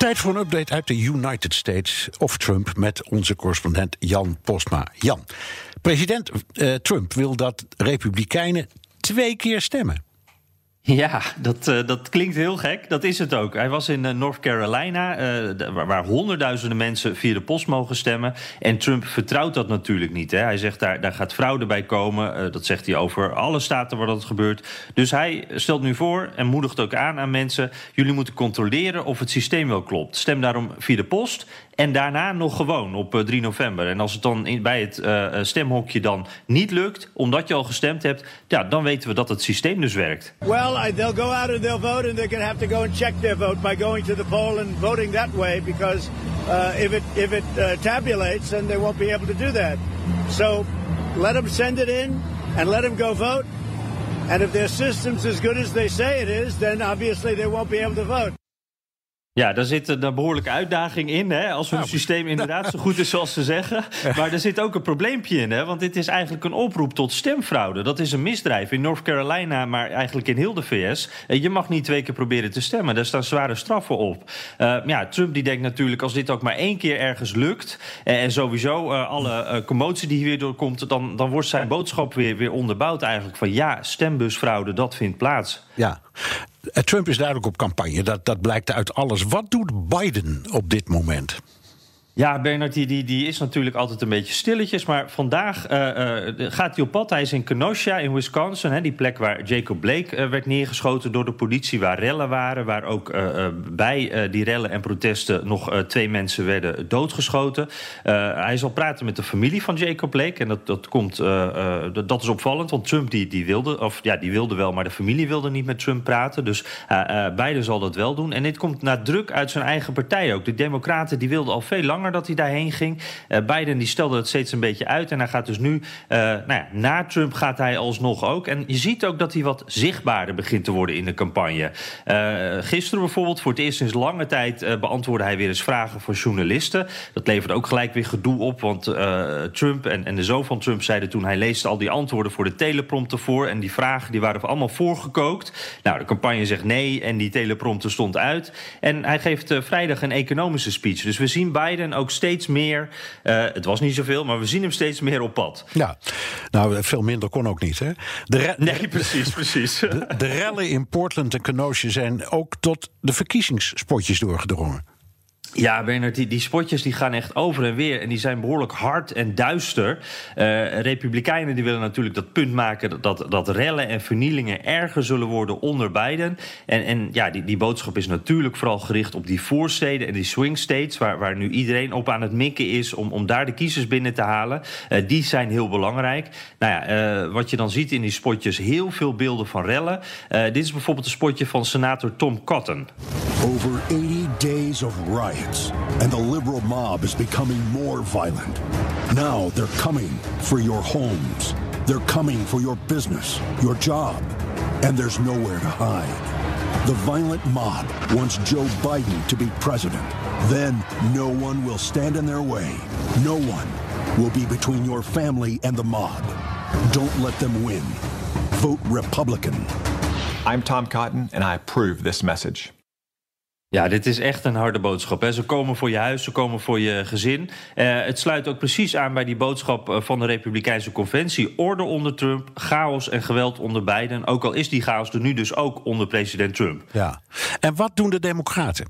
Tijd voor een update uit de United States of Trump met onze correspondent Jan Postma. Jan, president uh, Trump wil dat Republikeinen twee keer stemmen. Ja, dat, uh, dat klinkt heel gek. Dat is het ook. Hij was in uh, North Carolina, waar, waar, honderdduizenden mensen via de post mogen stemmen. En Trump vertrouwt dat natuurlijk niet. Hè. Hij zegt daar, daar gaat fraude bij komen. dat zegt hij over alle staten waar dat gebeurt. Dus hij stelt nu voor en moedigt ook aan aan mensen: jullie moeten controleren of het systeem wel klopt. Stem daarom via de post. En daarna nog gewoon op 3 november. En als het dan in, bij het stemhokje dan niet lukt, omdat je al gestemd hebt, ja, dan weten we dat het systeem dus werkt. Well, they'll go out and they'll vote, and they're to have to go and check their vote by going to the poll and voting that way because uh, if it if it uh, tabulates, then they won't be able to do that. So let them send it in and let them go vote. And if their system's as good as they say it is, then obviously they won't be able to vote. Ja, daar zit een behoorlijke uitdaging in. Hè? Als hun nou, systeem inderdaad zo goed is zoals ze zeggen. Maar er zit ook een probleempje in. Hè? Want dit is eigenlijk een oproep tot stemfraude. Dat is een misdrijf in North Carolina, maar eigenlijk in heel de VS. Je mag niet twee keer proberen te stemmen. Daar staan zware straffen op. Uh, ja, Trump die denkt natuurlijk, als dit ook maar één keer ergens lukt... en sowieso uh, alle uh, commotie die hier doorkomt... Dan, dan wordt zijn boodschap weer, weer onderbouwd eigenlijk. Van ja, stembusfraude, dat vindt plaats. Ja, eh, Trump is duidelijk op campagne. Dat, dat blijkt uit alles. Wat doet Biden op dit moment? Ja, Bernard die, die, is natuurlijk altijd een beetje stilletjes. Maar vandaag uh, uh, gaat hij op pad. Hij is in Kenosha in Wisconsin. Hè, die plek waar Jacob Blake uh, werd neergeschoten door de politie. Waar rellen waren. Waar ook bij die rellen en protesten nog twee mensen werden doodgeschoten. hij zal praten met de familie van Jacob Blake. En dat, dat, komt, dat, is opvallend. Want Trump die, die wilde, of ja, die wilde wel, maar de familie wilde niet met Trump praten. Dus Biden zal dat wel doen. En dit komt na druk uit zijn eigen partij ook. De Democraten die wilden al veel langer dat hij daarheen ging. Uh, Biden die stelde het steeds een beetje uit. En hij gaat dus nu, uh, nou ja, na Trump gaat hij alsnog ook. En je ziet ook dat hij wat zichtbaarder begint te worden in de campagne. Uh, gisteren bijvoorbeeld, voor het eerst sinds lange tijd, beantwoordde hij weer eens vragen van journalisten. Dat leverde ook gelijk weer gedoe op. Want Trump en, en de zoon van Trump zeiden toen hij leest al die antwoorden voor de teleprompter voor. En die vragen die waren allemaal voorgekookt. Nou, de campagne zegt nee en die teleprompter stond uit. En hij geeft vrijdag een economische speech. Dus we zien Biden ook steeds meer. Uh, het was niet zoveel, maar we zien hem steeds meer op pad. Ja, nou, veel minder kon ook niet, hè? De nee, precies, precies. De, de rellen in Portland en Kenosha zijn ook tot de verkiezingsspotjes doorgedrongen. Ja, Bernard, die, die spotjes die gaan echt over en weer. En die zijn behoorlijk hard en duister. Uh, Republikeinen die willen natuurlijk dat punt maken... dat, dat rellen en vernielingen erger zullen worden onder Biden. En, en ja, die, die boodschap is natuurlijk vooral gericht op die voorsteden... en die swing states, waar, waar nu iedereen op aan het mikken is... om, om daar de kiezers binnen te halen. Uh, die zijn heel belangrijk. Nou ja, uh, wat je dan ziet in die spotjes... heel veel beelden van rellen. dit is bijvoorbeeld een spotje van senator Tom Cotton. Over 80 days of riots, and the liberal mob is becoming more violent. Now they're coming for your homes. They're coming for your business, your job, and there's nowhere to hide. The violent mob wants Joe Biden to be president. Then no one will stand in their way. No one will be between your family and the mob. Don't let them win. Vote Republican. I'm Tom Cotton, and I approve this message. Ja, dit is echt een harde boodschap. Hè. Ze komen voor je huis, ze komen voor je gezin. Uh, het sluit ook precies aan bij die boodschap eh, van de Republikeinse Conventie. Orde onder Trump, chaos en geweld onder Biden. Ook al is die chaos er nu dus ook onder president Trump. Ja. En wat doen de Democraten?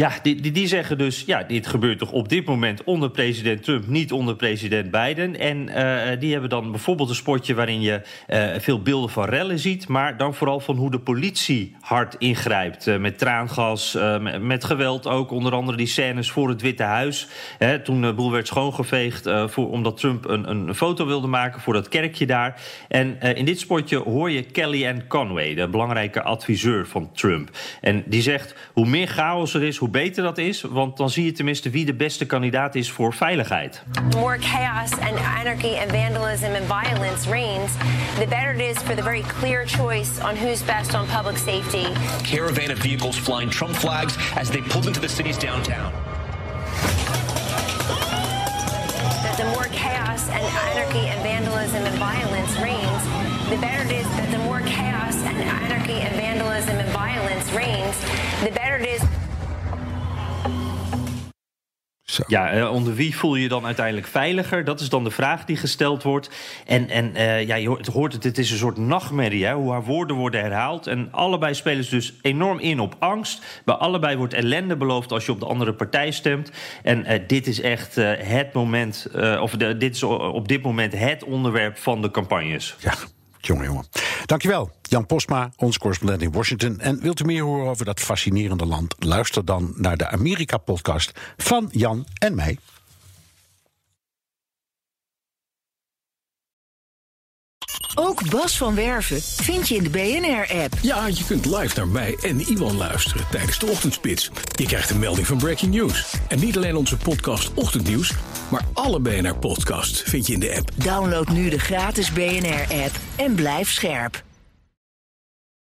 Ja, die, die, zeggen dus, ja, dit gebeurt toch op dit moment onder president Trump, niet onder president Biden. En uh, die hebben dan bijvoorbeeld een spotje waarin je uh, veel beelden van rellen ziet, maar dan vooral van hoe de politie hard ingrijpt. Uh, met traangas, met, met, geweld ook. Onder andere die scènes voor het Witte Huis. Hè, toen de boel werd schoongeveegd voor, omdat Trump een, een foto wilde maken voor dat kerkje daar. En in dit spotje hoor je Kellyanne Conway, de belangrijke adviseur van Trump. En die zegt, hoe meer chaos er is, hoe hoe beter dat is. Want dan zie je tenminste wie de beste kandidaat is voor veiligheid. The more chaos and anarchy and vandalism and violence reigns, the better it is for the very clear choice on who's best on public safety. Caravan of vehicles flying Trump flags as they pulled into the city's downtown. That the more chaos and anarchy and vandalism and violence reigns, the better it is that the more chaos and anarchy and vandalism and violence reigns, the better it is. Ja, eh, onder wie voel je je dan uiteindelijk veiliger? Dat is dan de vraag die gesteld wordt. En, en eh, ja, je hoort, het, het is een soort nachtmerrie, hè, hoe haar woorden worden herhaald. En allebei spelen ze dus enorm in op angst. Bij allebei wordt ellende beloofd als je op de andere partij stemt. En eh, dit is echt het moment, of dit is op dit moment het onderwerp van de campagnes. Ja, jongen, jongen. Dankjewel, Jan Postma, ons correspondent in Washington. En wilt u meer horen over dat fascinerende land? Luister dan naar de Amerika-podcast van Jan en mij. Ook Bas van Werven vind je in de BNR-app. Ja, je kunt live naar mij en Iwan luisteren tijdens de ochtendspits. Je krijgt een melding van Breaking News. En niet alleen onze podcast Ochtendnieuws, maar alle BNR-podcasts vind je in de app. Download nu de gratis BNR-app en blijf scherp.